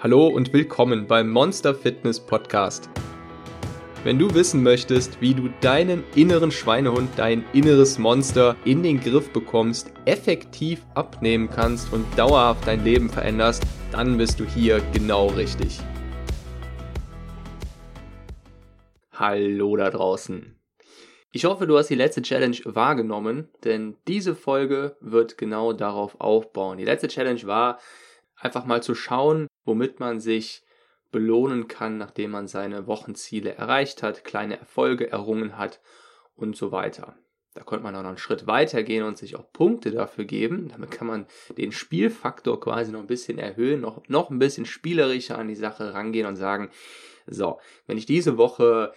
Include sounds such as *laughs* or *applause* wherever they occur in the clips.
Hallo und willkommen beim Monster Fitness Podcast. Wenn du wissen möchtest, wie du deinen inneren Schweinehund, dein inneres Monster in den Griff bekommst, effektiv abnehmen kannst und dauerhaft dein Leben veränderst, dann bist du hier genau richtig. Hallo da draußen. Ich hoffe, du hast die letzte Challenge wahrgenommen, denn diese Folge wird genau darauf aufbauen. Die letzte Challenge war, einfach mal zu schauen, womit man sich belohnen kann, nachdem man seine Wochenziele erreicht hat, kleine Erfolge errungen hat und so weiter. Da konnte man auch noch einen Schritt weiter gehen und sich auch Punkte dafür geben. Damit kann man den Spielfaktor quasi noch ein bisschen erhöhen, noch, noch ein bisschen spielerischer an die Sache rangehen und sagen, so, wenn ich diese Woche,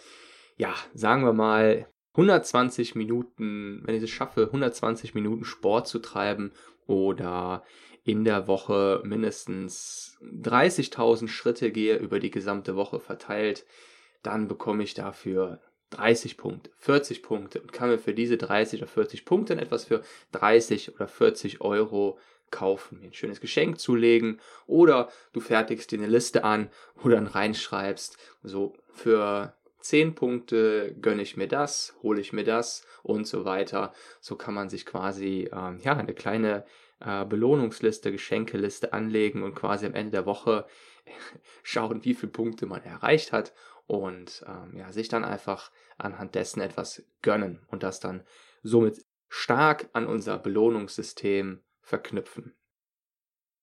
ja, sagen wir mal, 120 Minuten, wenn ich es schaffe, 120 Minuten Sport zu treiben oder in der Woche mindestens 30.000 Schritte gehe über die gesamte Woche verteilt, dann bekomme ich dafür 30 Punkte, 40 Punkte und kann mir für diese 30 oder 40 Punkte etwas für 30 oder 40 Euro kaufen, mir ein schönes Geschenk zulegen oder du fertigst dir eine Liste an, wo dann reinschreibst, so für 10 Punkte gönne ich mir das, hole ich mir das und so weiter. So kann man sich quasi ähm, ja eine kleine äh, Belohnungsliste, Geschenkeliste anlegen und quasi am Ende der Woche *laughs* schauen, wie viele Punkte man erreicht hat und ähm, ja, sich dann einfach anhand dessen etwas gönnen und das dann somit stark an unser Belohnungssystem verknüpfen.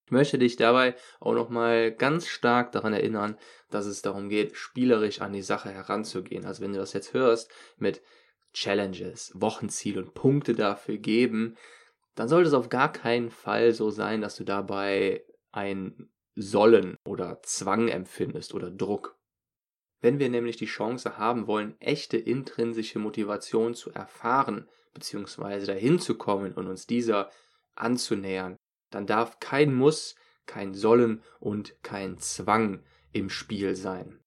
Ich möchte dich dabei auch nochmal ganz stark daran erinnern, dass es darum geht, spielerisch an die Sache heranzugehen. Also wenn du das jetzt hörst mit Challenges, Wochenziel und Punkte dafür geben, dann sollte es auf gar keinen Fall so sein, dass du dabei ein Sollen oder Zwang empfindest oder Druck. Wenn wir nämlich die Chance haben wollen, echte intrinsische Motivation zu erfahren, beziehungsweise dahin zu kommen und uns dieser anzunähern, dann darf kein Muss, kein Sollen und kein Zwang im Spiel sein.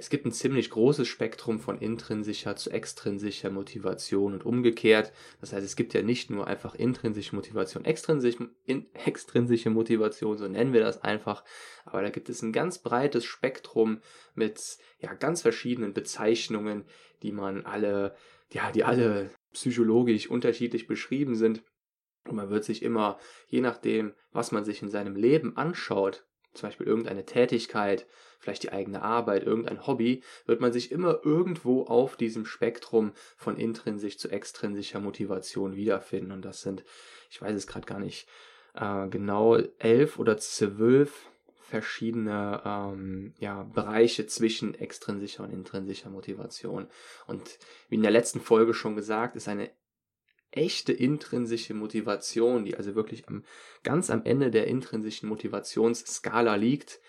Es gibt ein ziemlich großes Spektrum von intrinsischer zu extrinsischer Motivation und umgekehrt. Das heißt, es gibt ja nicht nur einfach intrinsische Motivation, extrinsisch, in, *laughs* extrinsische Motivation, so nennen wir das einfach. Aber da gibt es ein ganz breites Spektrum mit ja ganz verschiedenen Bezeichnungen, die man alle, ja, die alle psychologisch unterschiedlich beschrieben sind. Und man wird sich immer, je nachdem, was man sich in seinem Leben anschaut, zum Beispiel irgendeine Tätigkeit, vielleicht die eigene Arbeit, irgendein Hobby, wird man sich immer irgendwo auf diesem Spektrum von intrinsisch zu extrinsischer Motivation wiederfinden. Und das sind, ich weiß es gerade gar nicht, äh, genau elf oder zwölf verschiedene ähm, ja, Bereiche zwischen extrinsischer und intrinsischer Motivation. Und wie in der letzten Folge schon gesagt, ist eine echte intrinsische Motivation, die also wirklich am, ganz am Ende der intrinsischen Motivationsskala liegt,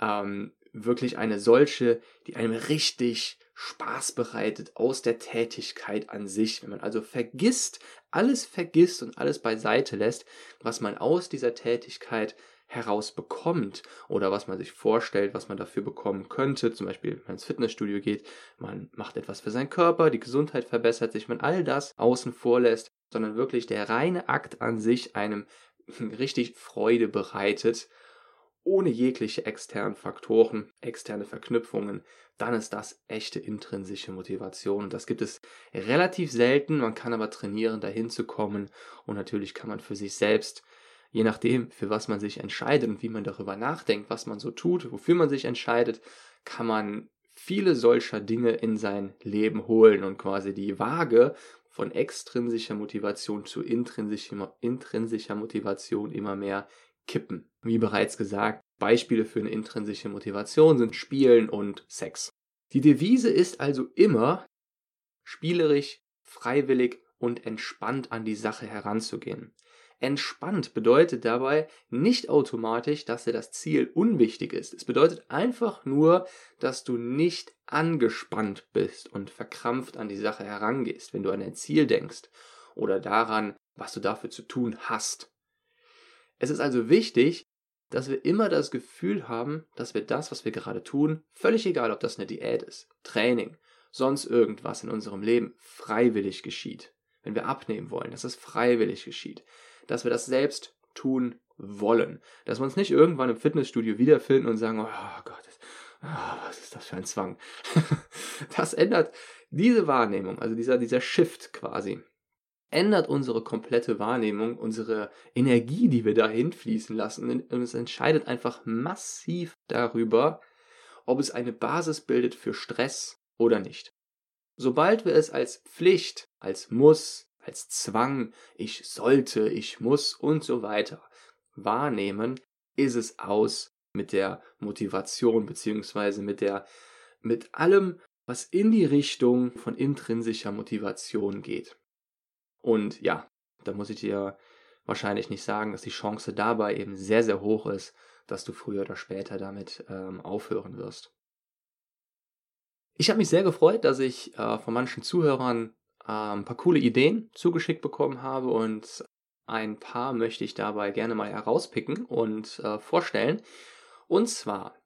ähm, wirklich eine solche, die einem richtig Spaß bereitet aus der Tätigkeit an sich. Wenn man also vergisst, alles vergisst und alles beiseite lässt, was man aus dieser Tätigkeit herausbekommt oder was man sich vorstellt, was man dafür bekommen könnte. Zum Beispiel, wenn man ins Fitnessstudio geht, man macht etwas für seinen Körper, die Gesundheit verbessert sich, man all das außen vor lässt, sondern wirklich der reine Akt an sich einem *laughs* richtig Freude bereitet, ohne jegliche externen Faktoren, externe Verknüpfungen, dann ist das echte intrinsische Motivation. Das gibt es relativ selten, man kann aber trainieren, dahin zu kommen und natürlich kann man für sich selbst je nachdem, für was man sich entscheidet und wie man darüber nachdenkt, was man so tut, wofür man sich entscheidet, kann man viele solcher Dinge in sein Leben holen und quasi die Waage von extrinsischer Motivation zu intrinsischer, intrinsischer Motivation immer mehr kippen. Wie bereits gesagt, Beispiele für eine intrinsische Motivation sind Spielen und Sex. Die Devise ist also immer spielerisch, freiwillig und entspannt an die Sache heranzugehen. Entspannt bedeutet dabei nicht automatisch, dass dir das Ziel unwichtig ist. Es bedeutet einfach nur, dass du nicht angespannt bist und verkrampft an die Sache herangehst, wenn du an ein Ziel denkst oder daran, was du dafür zu tun hast. Es ist also wichtig, dass wir immer das Gefühl haben, dass wir das, was wir gerade tun, völlig egal, ob das eine Diät ist, Training, sonst irgendwas in unserem Leben, freiwillig geschieht. Wenn wir abnehmen wollen, dass es freiwillig geschieht dass wir das selbst tun wollen. Dass wir uns nicht irgendwann im Fitnessstudio wiederfinden und sagen, oh Gott, oh, was ist das für ein Zwang? *laughs* das ändert diese Wahrnehmung, also dieser, dieser Shift quasi, ändert unsere komplette Wahrnehmung, unsere Energie, die wir dahin fließen lassen. Und es entscheidet einfach massiv darüber, ob es eine Basis bildet für Stress oder nicht. Sobald wir es als Pflicht, als Muss, als Zwang, ich sollte, ich muss und so weiter wahrnehmen, ist es aus mit der Motivation beziehungsweise mit der mit allem, was in die Richtung von intrinsischer Motivation geht. Und ja, da muss ich dir wahrscheinlich nicht sagen, dass die Chance dabei eben sehr, sehr hoch ist, dass du früher oder später damit ähm, aufhören wirst. Ich habe mich sehr gefreut, dass ich äh, von manchen Zuhörern äh, ein paar coole Ideen zugeschickt bekommen habe und ein paar möchte ich dabei gerne mal herauspicken und äh, vorstellen. Und zwar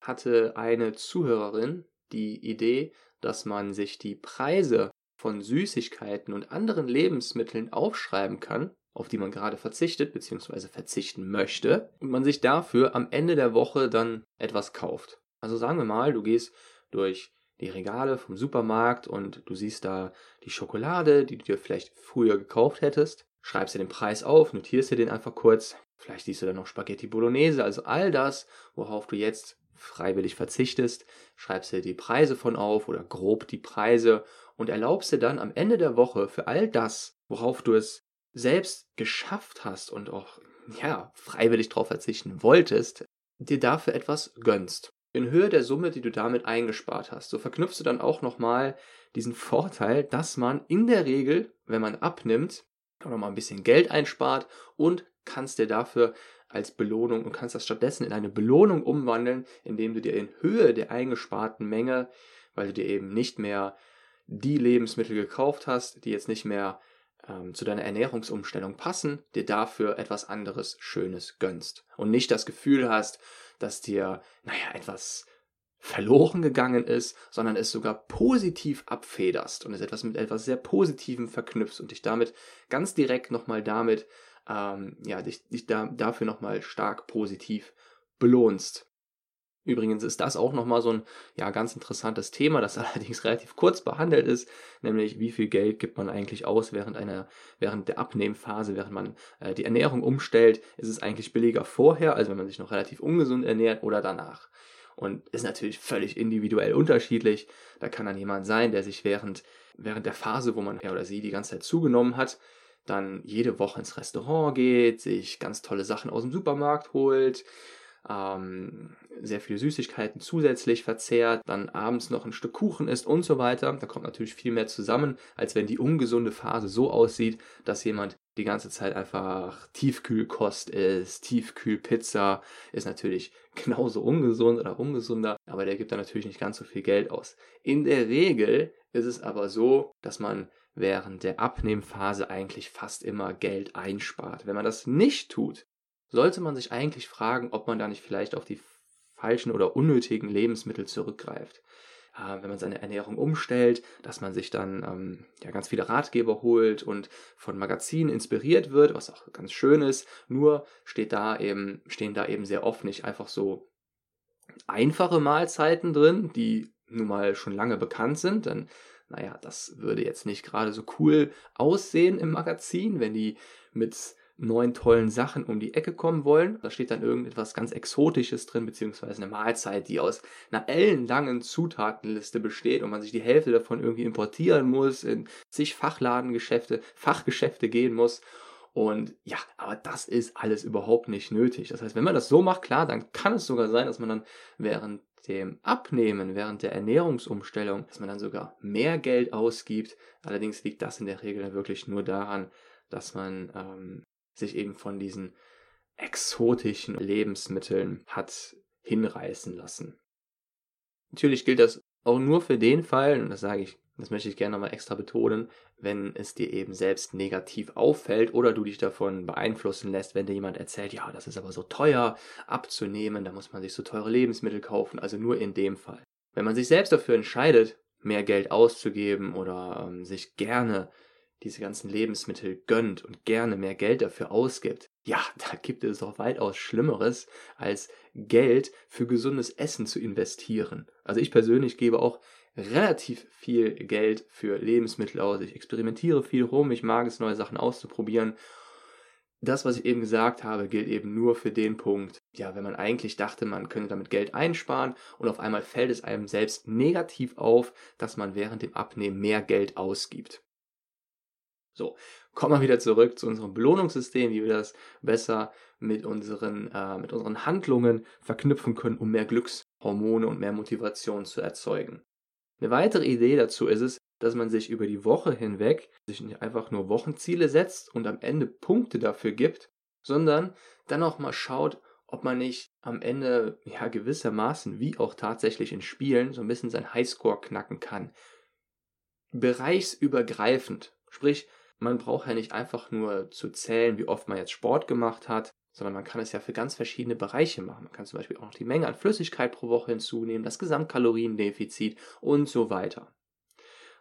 hatte eine Zuhörerin die Idee, dass man sich die Preise von Süßigkeiten und anderen Lebensmitteln aufschreiben kann, auf die man gerade verzichtet bzw. verzichten möchte, und man sich dafür am Ende der Woche dann etwas kauft. Also sagen wir mal, du gehst durch die Regale vom Supermarkt und du siehst da die Schokolade, die du dir vielleicht früher gekauft hättest, schreibst dir den Preis auf, notierst dir den einfach kurz, vielleicht siehst du dann noch Spaghetti Bolognese, also all das, worauf du jetzt freiwillig verzichtest, schreibst dir die Preise von auf oder grob die Preise und erlaubst dir dann am Ende der Woche für all das, worauf du es selbst geschafft hast und auch ja, freiwillig darauf verzichten wolltest, dir dafür etwas gönnst. In Höhe der Summe, die du damit eingespart hast. So verknüpfst du dann auch nochmal diesen Vorteil, dass man in der Regel, wenn man abnimmt, nochmal ein bisschen Geld einspart und kannst dir dafür als Belohnung und kannst das stattdessen in eine Belohnung umwandeln, indem du dir in Höhe der eingesparten Menge, weil du dir eben nicht mehr die Lebensmittel gekauft hast, die jetzt nicht mehr ähm, zu deiner Ernährungsumstellung passen, dir dafür etwas anderes Schönes gönnst. Und nicht das Gefühl hast, dass dir, naja, etwas verloren gegangen ist, sondern es sogar positiv abfederst und es etwas mit etwas sehr Positivem verknüpfst und dich damit ganz direkt nochmal damit, ähm, ja, dich, dich da, dafür nochmal stark positiv belohnst. Übrigens ist das auch nochmal so ein ja, ganz interessantes Thema, das *laughs* allerdings relativ kurz behandelt ist, nämlich wie viel Geld gibt man eigentlich aus während einer, während der Abnehmphase, während man äh, die Ernährung umstellt, ist es eigentlich billiger vorher, also wenn man sich noch relativ ungesund ernährt oder danach. Und ist natürlich völlig individuell unterschiedlich. Da kann dann jemand sein, der sich während, während der Phase, wo man er oder sie die ganze Zeit zugenommen hat, dann jede Woche ins Restaurant geht, sich ganz tolle Sachen aus dem Supermarkt holt, ähm, sehr viele Süßigkeiten zusätzlich verzehrt, dann abends noch ein Stück Kuchen isst und so weiter. Da kommt natürlich viel mehr zusammen, als wenn die ungesunde Phase so aussieht, dass jemand die ganze Zeit einfach Tiefkühlkost isst. Tiefkühlpizza ist natürlich *laughs* genauso ungesund oder ungesunder, aber der gibt da natürlich nicht ganz so viel Geld aus. In der Regel ist es aber so, dass man während der Abnehmphase eigentlich fast immer Geld einspart. Wenn man das nicht tut, sollte man sich eigentlich fragen, ob man da nicht vielleicht auf die falschen oder unnötigen Lebensmittel zurückgreift. Äh, wenn man seine Ernährung umstellt, dass man sich dann ähm, ja, ganz viele Ratgeber holt und von Magazinen inspiriert wird, was auch ganz schön ist. Nur steht da eben, stehen da eben sehr oft nicht einfach so einfache Mahlzeiten drin, die nun mal schon lange bekannt sind, denn naja, das würde jetzt nicht gerade so cool aussehen im Magazin, wenn die mit neuen tollen Sachen um die Ecke kommen wollen. Da steht dann irgendetwas ganz Exotisches drin, beziehungsweise eine Mahlzeit, die aus einer ellenlangen Zutatenliste besteht und man sich die Hälfte davon irgendwie importieren muss, in zig Fachladengeschäfte, Fachgeschäfte gehen muss. Und ja, aber das ist alles überhaupt nicht nötig. Das heißt, wenn man das so macht, klar, dann kann es sogar sein, dass man dann während dem Abnehmen, während der Ernährungsumstellung, dass man dann sogar mehr Geld ausgibt. Allerdings liegt das in der Regel dann wirklich nur daran, dass man ähm, sich eben von diesen exotischen Lebensmitteln hat hinreißen lassen. Natürlich gilt das auch nur für den Fall, und das sage ich, das möchte ich gerne nochmal extra betonen, wenn es dir eben selbst negativ auffällt oder du dich davon beeinflussen lässt, wenn dir jemand erzählt, ja, das ist aber so teuer abzunehmen, da muss man sich so teure Lebensmittel kaufen, also nur in dem Fall. Wenn man sich selbst dafür entscheidet, mehr Geld auszugeben oder ähm, sich gerne diese ganzen Lebensmittel gönnt und gerne mehr Geld dafür ausgibt, ja, *laughs* da gibt es doch weitaus Schlimmeres, als Geld für gesundes Essen zu investieren. Also ich persönlich gebe auch relativ viel Geld für Lebensmittel aus. Ich experimentiere viel rum, ich mag es, neue Sachen auszuprobieren. Das, was ich eben gesagt habe, gilt eben nur für den Punkt, ja, wenn man eigentlich dachte, man könnte damit Geld einsparen und auf einmal fällt es einem selbst negativ auf, dass man während dem Abnehmen mehr Geld ausgibt. So, kommen wir wieder zurück zu unserem Belohnungssystem, wie wir das besser mit unseren, äh, mit unseren Handlungen verknüpfen können, um mehr Glückshormone und mehr Motivation zu erzeugen. Eine weitere Idee dazu ist es, dass man sich über die Woche hinweg sich nicht einfach nur Wochenziele setzt und am Ende Punkte dafür gibt, sondern dann auch mal schaut, ob man nicht am Ende ja gewissermaßen wie auch tatsächlich in Spielen so ein bisschen sein Highscore knacken kann. Bereichsübergreifend, sprich man braucht ja nicht einfach nur zu zählen, wie oft man jetzt Sport gemacht hat, sondern man kann es ja für ganz verschiedene Bereiche machen. Man kann zum Beispiel auch noch die Menge an Flüssigkeit pro Woche hinzunehmen, das Gesamtkaloriendefizit und so weiter.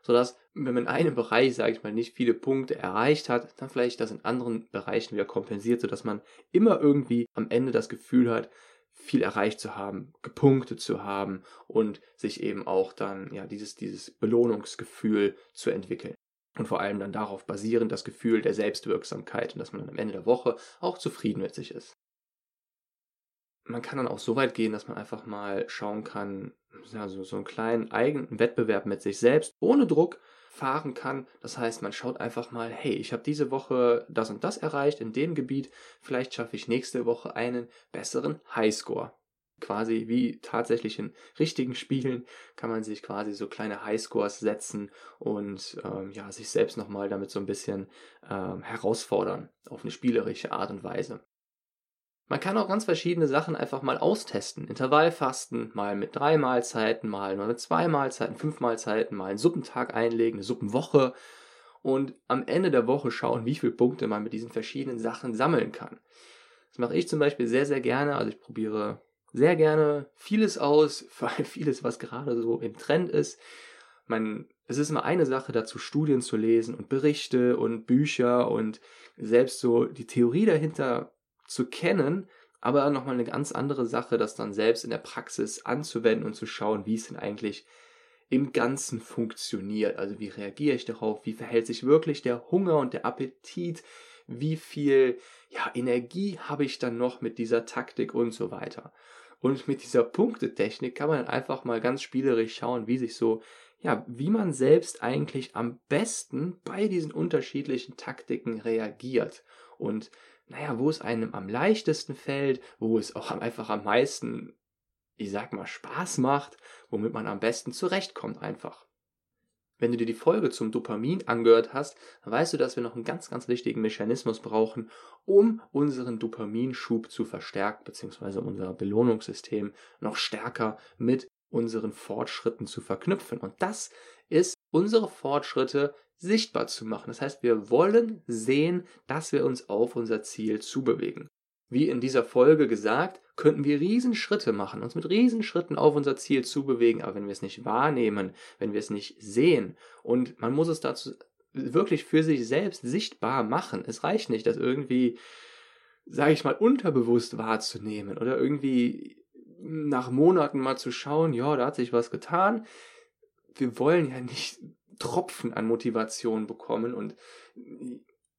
Sodass, wenn man in einem Bereich, sage ich mal, nicht viele Punkte erreicht hat, dann vielleicht das in anderen Bereichen wieder kompensiert, sodass man immer irgendwie am Ende das Gefühl hat, viel erreicht zu haben, gepunktet zu haben und sich eben auch dann ja dieses, dieses Belohnungsgefühl zu entwickeln. Und vor allem dann darauf basierend das Gefühl der Selbstwirksamkeit und dass man dann am Ende der Woche auch zufrieden mit sich ist. Man kann dann auch so weit gehen, dass man einfach mal schauen kann, ja, so, so einen kleinen eigenen Wettbewerb mit sich selbst ohne Druck fahren kann. Das heißt, man schaut einfach mal, hey, ich habe diese Woche das und das erreicht in dem Gebiet, vielleicht schaffe ich nächste Woche einen besseren Highscore quasi wie tatsächlich in richtigen Spielen kann man sich quasi so kleine Highscores setzen und ähm, ja, sich selbst nochmal damit so ein bisschen ähm, herausfordern auf eine spielerische Art und Weise. Man kann auch ganz verschiedene Sachen einfach mal austesten. Intervallfasten, mal mit drei Mahlzeiten, mal nur mit zwei Mahlzeiten, fünf Mahlzeiten, mal einen Suppentag einlegen, eine Suppenwoche und am Ende der Woche schauen, wie viele Punkte man mit diesen verschiedenen Sachen sammeln kann. Das mache ich zum Beispiel sehr, sehr gerne. Also ich probiere sehr gerne vieles aus, *laughs* vor allem vieles, was gerade so im Trend ist. Man, es ist immer eine Sache dazu, Studien zu lesen und Berichte und Bücher und selbst so die Theorie dahinter zu kennen, aber nochmal eine ganz andere Sache, das dann selbst in der Praxis anzuwenden und zu schauen, wie es denn eigentlich im Ganzen funktioniert. Also wie reagiere ich darauf? Wie verhält sich wirklich der Hunger und der Appetit? Wie viel ja, Energie habe ich dann noch mit dieser Taktik und so weiter? Und mit dieser Punktetechnik kann man einfach mal ganz spielerisch schauen, wie sich so, ja, wie man selbst eigentlich am besten bei diesen unterschiedlichen Taktiken reagiert. Und naja, wo es einem am leichtesten fällt, wo es auch einfach am meisten, ich sag mal, Spaß macht, womit man am besten zurechtkommt einfach. Wenn du dir die Folge zum Dopamin angehört hast, dann weißt du, dass wir noch einen ganz, ganz wichtigen Mechanismus brauchen, um unseren Dopaminschub zu verstärken, beziehungsweise unser Belohnungssystem noch stärker mit unseren Fortschritten zu verknüpfen. Und das ist, unsere Fortschritte sichtbar zu machen. Das heißt, wir wollen sehen, dass wir uns auf unser Ziel zubewegen. Wie in dieser Folge gesagt, könnten wir Riesenschritte machen, uns mit Riesenschritten auf unser Ziel zubewegen, aber wenn wir es nicht wahrnehmen, wenn wir es nicht sehen und man muss es dazu wirklich für sich selbst sichtbar machen. Es reicht nicht, das irgendwie, sage ich mal, unterbewusst wahrzunehmen oder irgendwie nach Monaten mal zu schauen, ja, da hat sich was getan. Wir wollen ja nicht Tropfen an Motivation bekommen und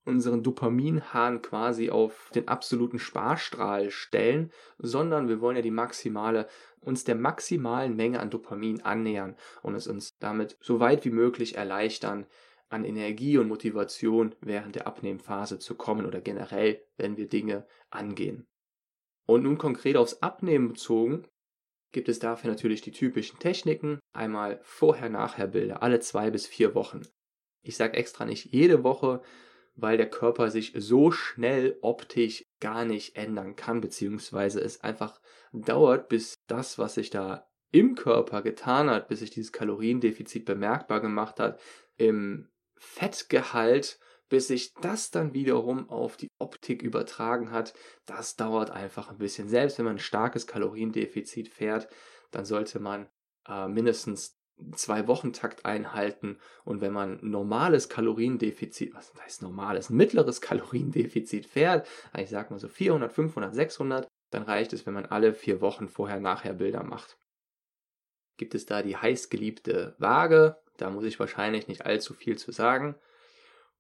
unseren Dopaminhahn quasi auf den absoluten Sparstrahl stellen, sondern wir wollen ja die maximale, uns der maximalen Menge an Dopamin annähern und es uns damit so weit wie möglich erleichtern, an Energie und Motivation während der Abnehmphase zu kommen oder generell, wenn wir Dinge angehen. Und nun konkret aufs Abnehmen bezogen, gibt es dafür natürlich die typischen Techniken. Einmal Vorher-Nachher-Bilder, alle zwei bis vier Wochen. Ich sage extra nicht jede Woche, weil der Körper sich so schnell optisch gar nicht ändern kann, beziehungsweise es einfach dauert, bis das, was sich da im Körper getan hat, bis sich dieses Kaloriendefizit bemerkbar gemacht hat, im Fettgehalt, bis sich das dann wiederum auf die Optik übertragen hat, das dauert einfach ein bisschen. Selbst wenn man ein starkes Kaloriendefizit fährt, dann sollte man äh, mindestens zwei Wochentakt einhalten und wenn man normales Kaloriendefizit, was heißt normales, mittleres Kaloriendefizit fährt, ich sag mal so 400, 500, 600, dann reicht es, wenn man alle vier Wochen vorher nachher Bilder macht. Gibt es da die heißgeliebte Waage? Da muss ich wahrscheinlich nicht allzu viel zu sagen.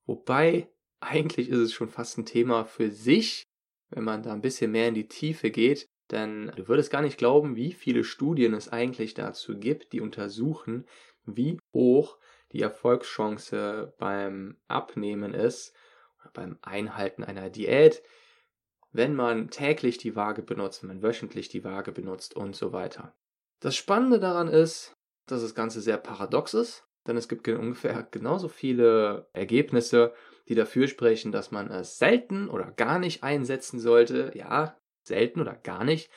Wobei, eigentlich ist es schon fast ein Thema für sich, wenn man da ein bisschen mehr in die Tiefe geht, denn du würdest gar nicht glauben, wie viele Studien es eigentlich dazu gibt, die untersuchen, wie hoch die Erfolgschance beim Abnehmen ist, beim Einhalten einer Diät, wenn man täglich die Waage benutzt, wenn man wöchentlich die Waage benutzt und so weiter. Das Spannende daran ist, dass das Ganze sehr paradox ist, denn es gibt ungefähr genauso viele Ergebnisse, die dafür sprechen, dass man es selten oder gar nicht einsetzen sollte. Ja, selten oder gar nicht,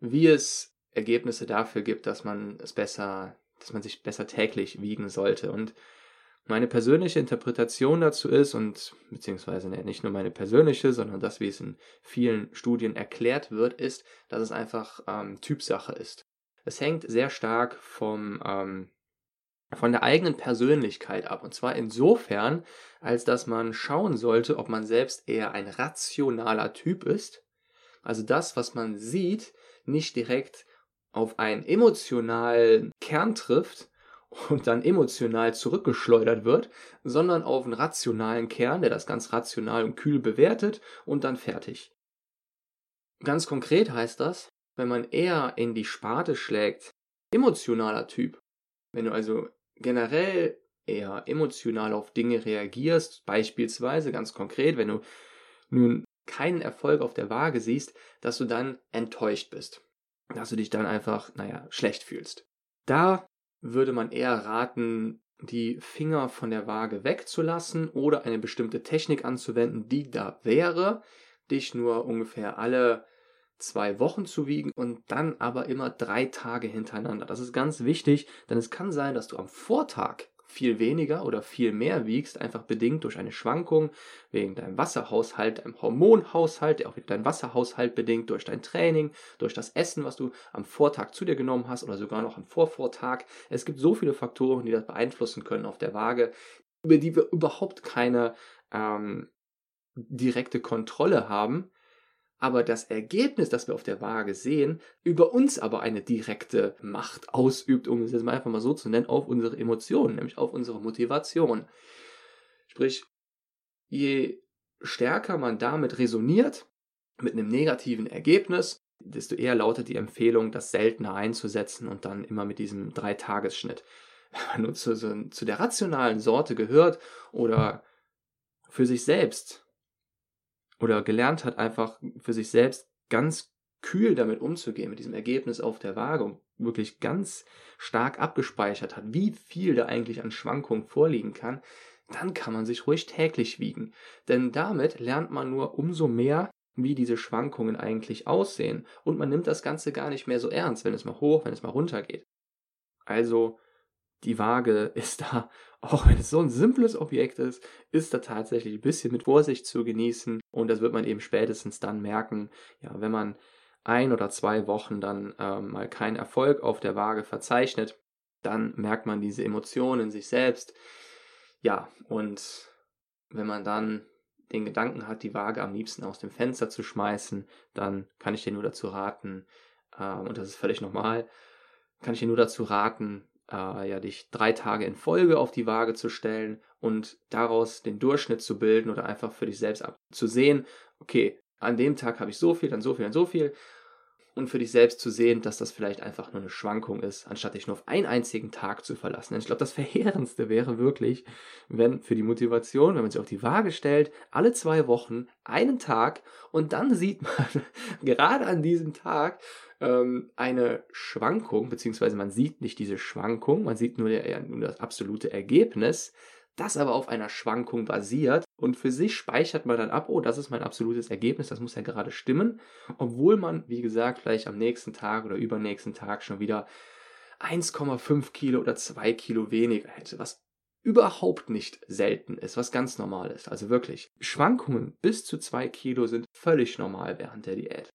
wie es Ergebnisse dafür gibt, dass man es besser, dass man sich besser täglich wiegen sollte. Und meine persönliche Interpretation dazu ist, und beziehungsweise nicht nur meine persönliche, sondern das, wie es in vielen Studien erklärt wird, ist, dass es einfach ähm, Typsache ist. Es hängt sehr stark vom, ähm, von der eigenen Persönlichkeit ab. Und zwar insofern, als dass man schauen sollte, ob man selbst eher ein rationaler Typ ist also das, was man sieht, nicht direkt auf einen emotionalen Kern trifft und dann emotional zurückgeschleudert wird, sondern auf einen rationalen Kern, der das ganz rational und kühl bewertet und dann fertig. Ganz konkret heißt das, wenn man eher in die Sparte schlägt, emotionaler Typ, wenn du also generell eher emotional auf Dinge reagierst, beispielsweise ganz konkret, wenn du nun keinen Erfolg auf der Waage siehst, dass du dann enttäuscht bist. Dass du dich dann einfach, naja, schlecht fühlst. Da würde man eher raten, die Finger von der Waage wegzulassen oder eine bestimmte Technik anzuwenden, die da wäre, dich nur ungefähr alle zwei Wochen zu wiegen und dann aber immer drei Tage hintereinander. Das ist ganz wichtig, denn es kann sein, dass du am Vortag viel weniger oder viel mehr wiegst, einfach bedingt durch eine Schwankung wegen deinem Wasserhaushalt, deinem Hormonhaushalt, der auch wieder deinen Wasserhaushalt bedingt, durch dein Training, durch das Essen, was du am Vortag zu dir genommen hast oder sogar noch am Vorvortag. Es gibt so viele Faktoren, die das beeinflussen können auf der Waage, über die wir überhaupt keine ähm, direkte Kontrolle haben aber das Ergebnis, das wir auf der Waage sehen, über uns aber eine direkte Macht ausübt, um es jetzt mal einfach mal so zu nennen, auf unsere Emotionen, nämlich auf unsere Motivation. Sprich, je stärker man damit resoniert, mit einem negativen Ergebnis, desto eher lautet die Empfehlung, das seltener einzusetzen und dann immer mit diesem Dreitagesschnitt. *laughs* Wenn man nur zu, zu der rationalen Sorte gehört oder für sich selbst oder gelernt hat, einfach für sich selbst ganz kühl damit umzugehen, mit diesem Ergebnis auf der Waage und wirklich ganz stark abgespeichert hat, wie viel da eigentlich an Schwankungen vorliegen kann, dann kann man sich ruhig täglich wiegen. Denn damit lernt man nur umso mehr, wie diese Schwankungen eigentlich aussehen. Und man nimmt das Ganze gar nicht mehr so ernst, wenn es mal hoch, wenn es mal runter geht. Also die Waage *laughs* ist da, auch wenn es so ein simples Objekt ist, ist da tatsächlich ein bisschen mit Vorsicht zu genießen. Und das wird man eben spätestens dann merken, ja, wenn man ein oder zwei Wochen dann ähm, mal keinen Erfolg auf der Waage verzeichnet, dann merkt man diese Emotionen in sich selbst. Ja, und wenn man dann den Gedanken hat, die Waage am liebsten aus dem Fenster zu schmeißen, dann kann ich dir nur dazu raten, ähm, und das ist völlig normal, kann ich dir nur dazu raten, äh, ja, dich drei Tage in Folge auf die Waage zu stellen und daraus den Durchschnitt zu bilden oder einfach für dich selbst zu sehen, okay, an dem Tag habe ich so viel, dann so viel, dann so viel. Und für dich selbst zu sehen, dass das vielleicht einfach nur eine Schwankung ist, anstatt dich nur auf einen einzigen Tag zu verlassen. Denn ich glaube, das *laughs* Verheerendste wäre wirklich, wenn für die Motivation, wenn man sich auf die Waage stellt, alle zwei Wochen einen Tag und dann sieht man *laughs* gerade an diesem Tag, ähm, eine Schwankung, beziehungsweise man sieht nicht diese Schwankung, man sieht nur, der, nur das absolute Ergebnis, das aber auf einer Schwankung basiert und für sich speichert man dann ab, oh, das ist mein absolutes Ergebnis, das muss ja gerade stimmen, obwohl man, wie gesagt, vielleicht am nächsten Tag oder übernächsten Tag schon wieder 1,5 Kilo oder 2 Kilo weniger hätte, was überhaupt nicht selten ist, was ganz normal ist. Also wirklich, Schwankungen bis zu 2 Kilo sind völlig normal während der Diät.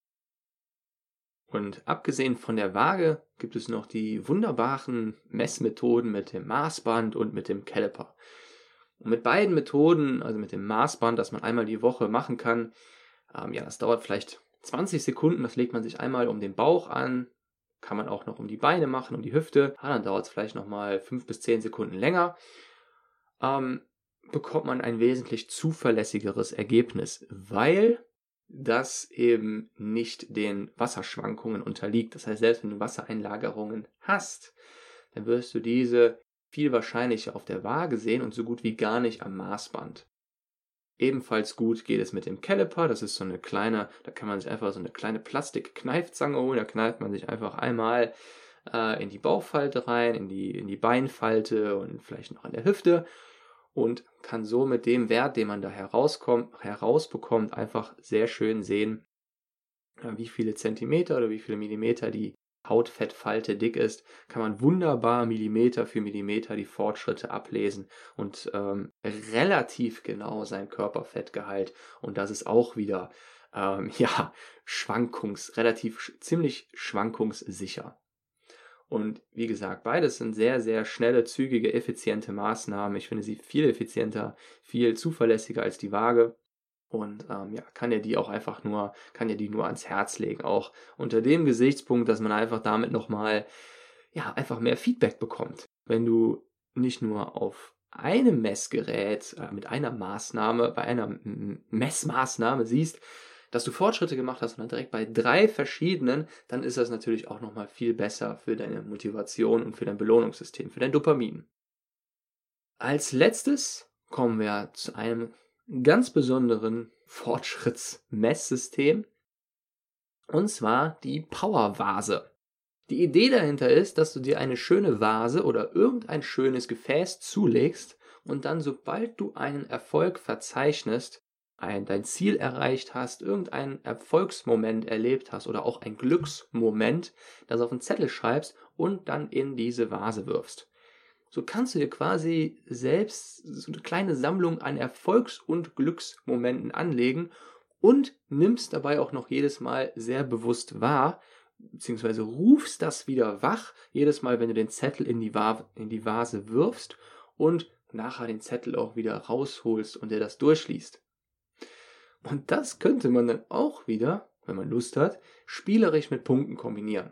Und abgesehen von der Waage gibt es noch die wunderbaren Messmethoden mit dem Maßband und mit dem Caliper. Und mit beiden Methoden, also mit dem Maßband, das man einmal die Woche machen kann, ähm, ja, das dauert vielleicht 20 Sekunden, das legt man sich einmal um den Bauch an, kann man auch noch um die Beine machen, um die Hüfte, ja, dann dauert es vielleicht nochmal 5 bis 10 Sekunden länger. Ähm, bekommt man ein wesentlich zuverlässigeres Ergebnis, weil das eben nicht den Wasserschwankungen unterliegt. Das heißt, selbst wenn du Wassereinlagerungen hast, dann wirst du diese viel wahrscheinlicher auf der Waage sehen und so gut wie gar nicht am Maßband. Ebenfalls gut geht es mit dem Caliper. Das ist so eine kleine, da kann man sich einfach so eine kleine Plastik-Kneifzange holen. Da kneift man sich einfach einmal äh, in die Bauchfalte rein, in die, in die Beinfalte und vielleicht noch an der Hüfte und kann so mit dem Wert, den man da herauskommt, herausbekommt, einfach sehr schön sehen, wie viele Zentimeter oder wie viele Millimeter die Hautfettfalte dick ist, kann man wunderbar Millimeter für Millimeter die Fortschritte ablesen und ähm, relativ genau sein Körperfettgehalt. Und das ist auch wieder ähm, *laughs* ja schwankungs relativ ziemlich schwankungssicher. Und wie gesagt, beides sind sehr, sehr schnelle, zügige, effiziente Maßnahmen. Ich finde sie viel effizienter, viel zuverlässiger als die Waage. Und ähm, ja, kann ja die auch einfach nur, kann ja die nur ans Herz legen. Auch unter dem Gesichtspunkt, dass man einfach damit nochmal, ja, einfach mehr Feedback bekommt. Wenn du nicht nur auf einem Messgerät äh, mit einer Maßnahme, bei einer Messmaßnahme siehst, dass du Fortschritte gemacht hast dann direkt bei drei verschiedenen, dann ist das natürlich auch nochmal viel besser für deine Motivation und für dein Belohnungssystem, für dein Dopamin. Als letztes kommen wir zu einem ganz besonderen Fortschrittsmesssystem und zwar die Powervase. Die Idee dahinter ist, dass du dir eine schöne Vase oder irgendein schönes Gefäß zulegst und dann, sobald du einen Erfolg verzeichnest, ein, dein Ziel erreicht hast, irgendeinen Erfolgsmoment erlebt hast oder auch ein Glücksmoment, das auf einen Zettel schreibst und dann in diese Vase wirfst. So kannst du dir quasi selbst so eine kleine Sammlung an Erfolgs- und Glücksmomenten anlegen und nimmst dabei auch noch jedes Mal sehr bewusst wahr, beziehungsweise rufst das wieder wach, jedes Mal, wenn du den Zettel in die, in die Vase wirfst und nachher den Zettel auch wieder rausholst und dir das durchliest. Und das könnte man dann auch wieder, wenn man Lust hat, spielerisch mit Punkten kombinieren.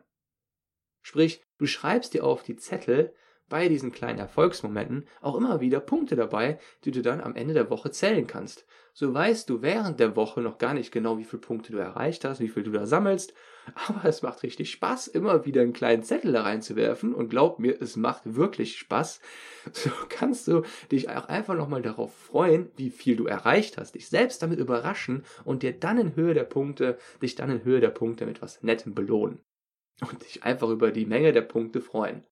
Sprich, du schreibst dir auf die Zettel bei diesen kleinen Erfolgsmomenten auch immer wieder Punkte dabei, die du dann am Ende der Woche zählen kannst. So weißt du während der Woche noch gar nicht genau, wie viele Punkte du erreicht hast, wie viel du da sammelst, *laughs* aber es macht richtig Spaß, immer wieder einen kleinen Zettel da reinzuwerfen und glaub mir, es macht wirklich Spaß. *laughs* So kannst du dich auch einfach nochmal darauf freuen, wie viel du erreicht hast, dich selbst damit überraschen und dir dann in Höhe der Punkte, dich dann in Höhe der Punkte mit was Nettem belohnen. Und dich einfach über die Menge der Punkte freuen.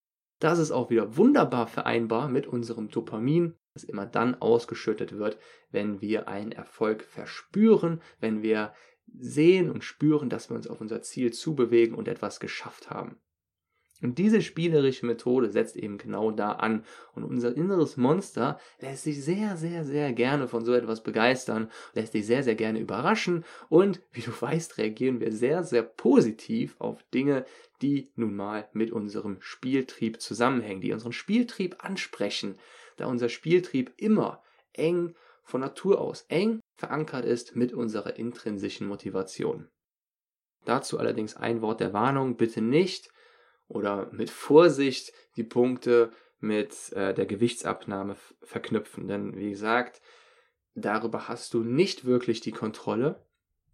Das ist auch wieder wunderbar vereinbar mit unserem Dopamin, das immer dann ausgeschüttet wird, wenn wir einen Erfolg verspüren, wenn wir sehen und spüren, dass wir uns auf unser Ziel zubewegen und etwas geschafft haben. Und diese spielerische Methode setzt eben genau da an. Und unser inneres Monster lässt sich sehr, sehr, sehr gerne von so etwas begeistern, lässt sich sehr, sehr gerne überraschen. Und wie du weißt, reagieren wir sehr, sehr positiv auf Dinge, die nun mal mit unserem Spieltrieb zusammenhängen, die unseren Spieltrieb ansprechen, da unser Spieltrieb immer eng von Natur aus eng verankert ist mit unserer intrinsischen Motivation. Dazu allerdings ein Wort der Warnung, bitte nicht oder mit Vorsicht die Punkte mit äh, der Gewichtsabnahme verknüpfen. Denn wie gesagt, darüber hast du nicht wirklich die Kontrolle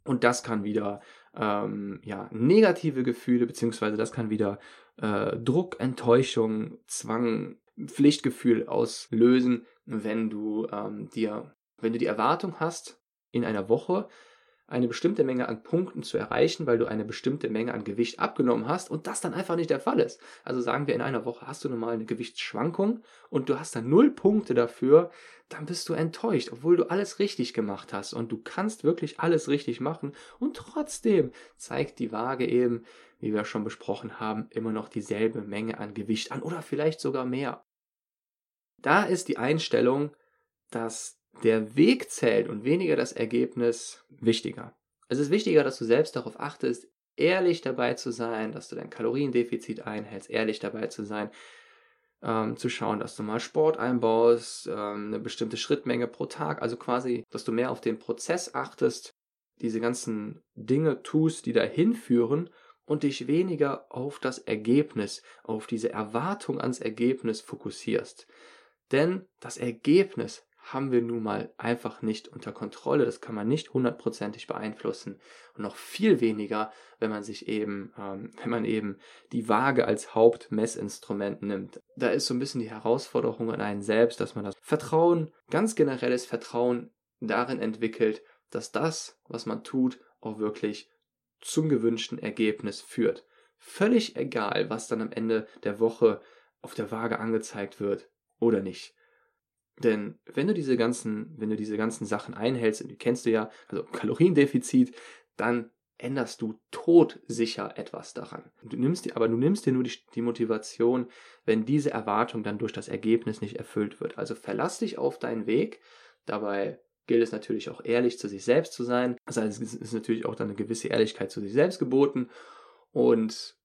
und das kann wieder ähm, ja, negative Gefühle, beziehungsweise das kann wieder äh, Druck, Enttäuschung, Zwang, Pflichtgefühl auslösen, wenn du ähm, dir, wenn du die Erwartung hast, in einer Woche eine bestimmte Menge an Punkten zu erreichen, weil du eine bestimmte Menge an Gewicht abgenommen hast und das dann einfach nicht der Fall ist. Also sagen wir, in einer Woche hast du normal eine Gewichtsschwankung und du hast dann null Punkte dafür, dann bist du enttäuscht, obwohl du alles richtig gemacht hast und du kannst wirklich alles richtig machen und trotzdem zeigt die Waage eben, wie wir schon besprochen haben, immer noch dieselbe Menge an Gewicht an oder vielleicht sogar mehr. Da ist die Einstellung, dass der Weg zählt und weniger das Ergebnis wichtiger. Es ist wichtiger, dass du selbst darauf achtest, ehrlich dabei zu sein, dass du dein Kaloriendefizit einhältst, ehrlich dabei zu sein, ähm, zu schauen, dass du mal Sport einbaust, ähm, eine bestimmte Schrittmenge pro Tag, also quasi, dass du mehr auf den Prozess achtest, diese ganzen Dinge tust, die dahin führen und dich weniger auf das Ergebnis, auf diese Erwartung ans Ergebnis fokussierst. Denn das Ergebnis haben wir nun mal einfach nicht unter Kontrolle. Das kann man nicht hundertprozentig beeinflussen. Und noch viel weniger, wenn man sich eben, ähm, *laughs* wenn man eben die Waage als Hauptmessinstrument nimmt. Da ist so ein bisschen die Herausforderung an einen selbst, dass man das Vertrauen, ganz generelles Vertrauen darin entwickelt, dass das, was man tut, auch wirklich zum gewünschten Ergebnis führt. Völlig egal, was dann am Ende der Woche auf der Waage angezeigt wird oder nicht. Denn wenn du diese ganzen, wenn du diese ganzen Sachen einhältst, die kennst du ja, also *laughs* Kaloriendefizit, dann änderst du todsicher etwas daran. Du nimmst dir, aber du nimmst dir nur die, die, Motivation, wenn diese Erwartung dann durch das Ergebnis nicht erfüllt wird. Also verlass dich auf deinen Weg. Dabei gilt es natürlich auch ehrlich zu sich selbst zu sein. Heißt, es ist natürlich auch dann eine gewisse Ehrlichkeit zu sich selbst geboten und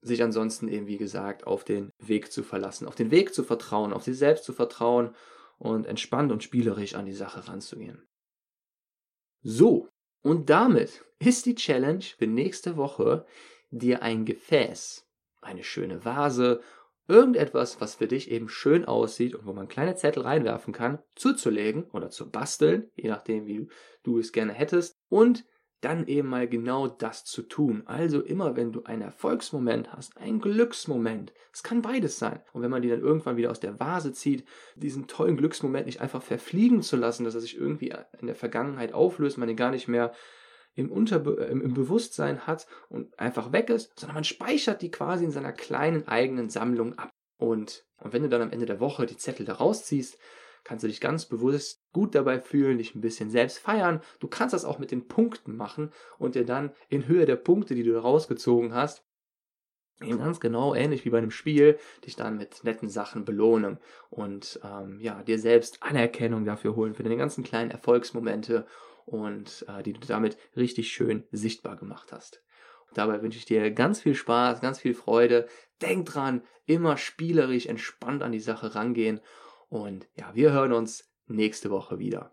sich ansonsten eben, wie gesagt, auf den Weg zu verlassen, auf den Weg zu vertrauen, auf sich selbst zu vertrauen und entspannt und spielerisch an die Sache ranzugehen. So, und damit ist die Challenge für nächste Woche, dir ein Gefäß, eine schöne Vase, irgendetwas, was für dich eben schön aussieht und wo man kleine Zettel reinwerfen kann, zuzulegen oder zu basteln, je nachdem, wie du es gerne hättest, und dann eben mal genau das zu tun. Also immer, wenn du einen Erfolgsmoment hast, einen Glücksmoment, es kann beides sein. Und wenn man die dann irgendwann wieder aus der Vase zieht, diesen tollen Glücksmoment nicht einfach verfliegen zu lassen, dass er sich irgendwie in der Vergangenheit auflöst, man ihn gar nicht mehr im, Unterbe äh, im Bewusstsein hat und einfach weg ist, sondern man speichert die quasi in seiner kleinen eigenen Sammlung ab. Und, und wenn du dann am Ende der Woche die Zettel da rausziehst, kannst du dich ganz bewusst gut dabei fühlen, dich ein bisschen selbst feiern. Du kannst das auch mit den Punkten machen und dir dann in Höhe der Punkte, die du rausgezogen hast, eben ganz genau ähnlich wie bei einem Spiel, dich dann mit netten Sachen belohnen und ähm, ja, dir selbst Anerkennung dafür holen, für deine ganzen kleinen Erfolgsmomente und äh, die du damit richtig schön sichtbar gemacht hast. Dabei wünsche ich dir ganz viel Spaß, ganz viel Freude. Denk dran, immer spielerisch, entspannt an die Sache rangehen und ja, wir hören uns nächste Woche wieder.